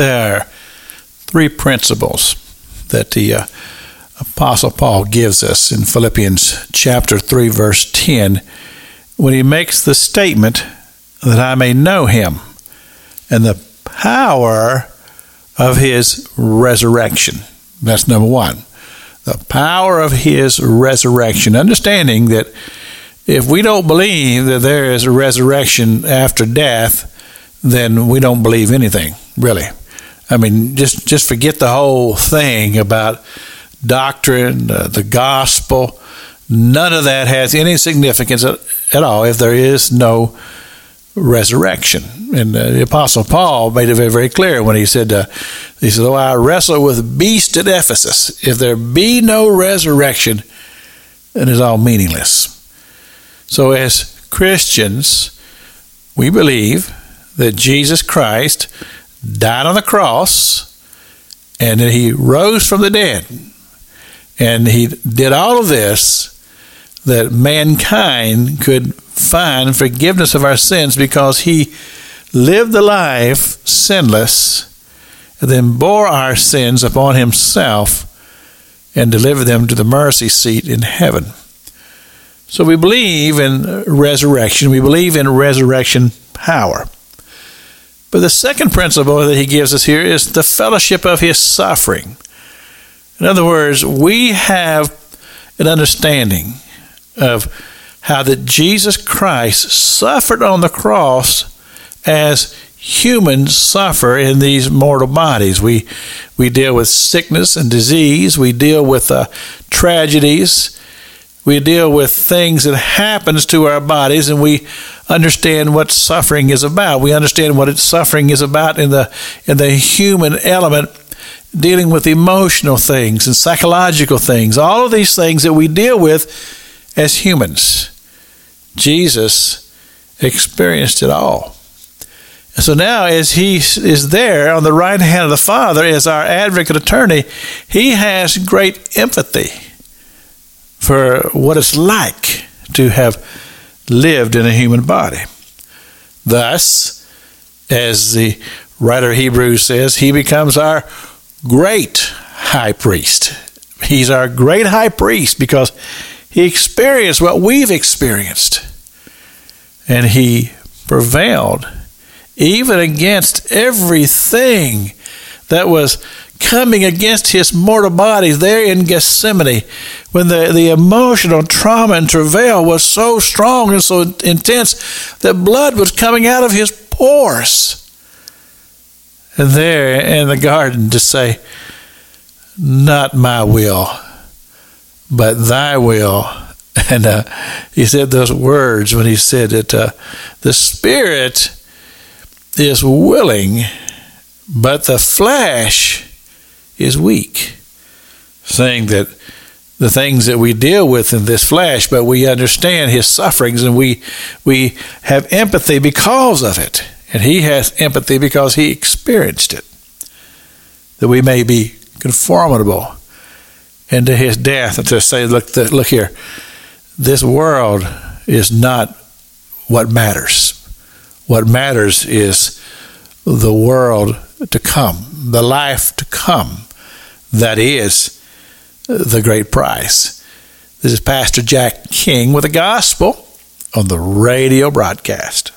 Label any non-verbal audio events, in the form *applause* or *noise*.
There are three principles that the uh, Apostle Paul gives us in Philippians chapter 3, verse 10, when he makes the statement that I may know him and the power of his resurrection. That's number one. The power of his resurrection. Understanding that if we don't believe that there is a resurrection after death, then we don't believe anything, really. I mean, just just forget the whole thing about doctrine, uh, the gospel. None of that has any significance at, at all if there is no resurrection. And uh, the Apostle Paul made it very, very clear when he said, uh, "He said, oh, I wrestle with beast at Ephesus. If there be no resurrection, then it's all meaningless." So, as Christians, we believe that Jesus Christ died on the cross and that he rose from the dead. And he did all of this that mankind could find forgiveness of our sins because he lived the life sinless and then bore our sins upon himself and delivered them to the mercy seat in heaven. So we believe in resurrection. We believe in resurrection power. But the second principle that he gives us here is the fellowship of his suffering. In other words, we have an understanding of how that Jesus Christ suffered on the cross as humans suffer in these mortal bodies. We we deal with sickness and disease. We deal with uh, tragedies. We deal with things that happens to our bodies, and we understand what suffering is about. We understand what its suffering is about in the in the human element, dealing with emotional things and psychological things. All of these things that we deal with as humans. Jesus experienced it all. And so now, as he is there on the right hand of the Father as our advocate attorney, he has great empathy for what it's like to have lived in a human body. Thus, as the writer Hebrews says, he becomes our great high priest. He's our great high priest because he experienced what we've experienced. And he prevailed even against everything that was coming against his mortal body there in Gethsemane when the, the emotional trauma and travail was so strong and so intense that blood was coming out of his pores. And there in the garden to say, Not my will, but thy will. *laughs* And uh, he said those words when he said that uh, the spirit is willing, but the flesh is weak. Saying that the things that we deal with in this flesh, but we understand his sufferings and we we have empathy because of it. And he has empathy because he experienced it. That we may be conformable into his death and to say, look, look here, this world is not what matters. What matters is the world to come, the life to come. That is the great price. This is Pastor Jack King with the gospel on the radio broadcast.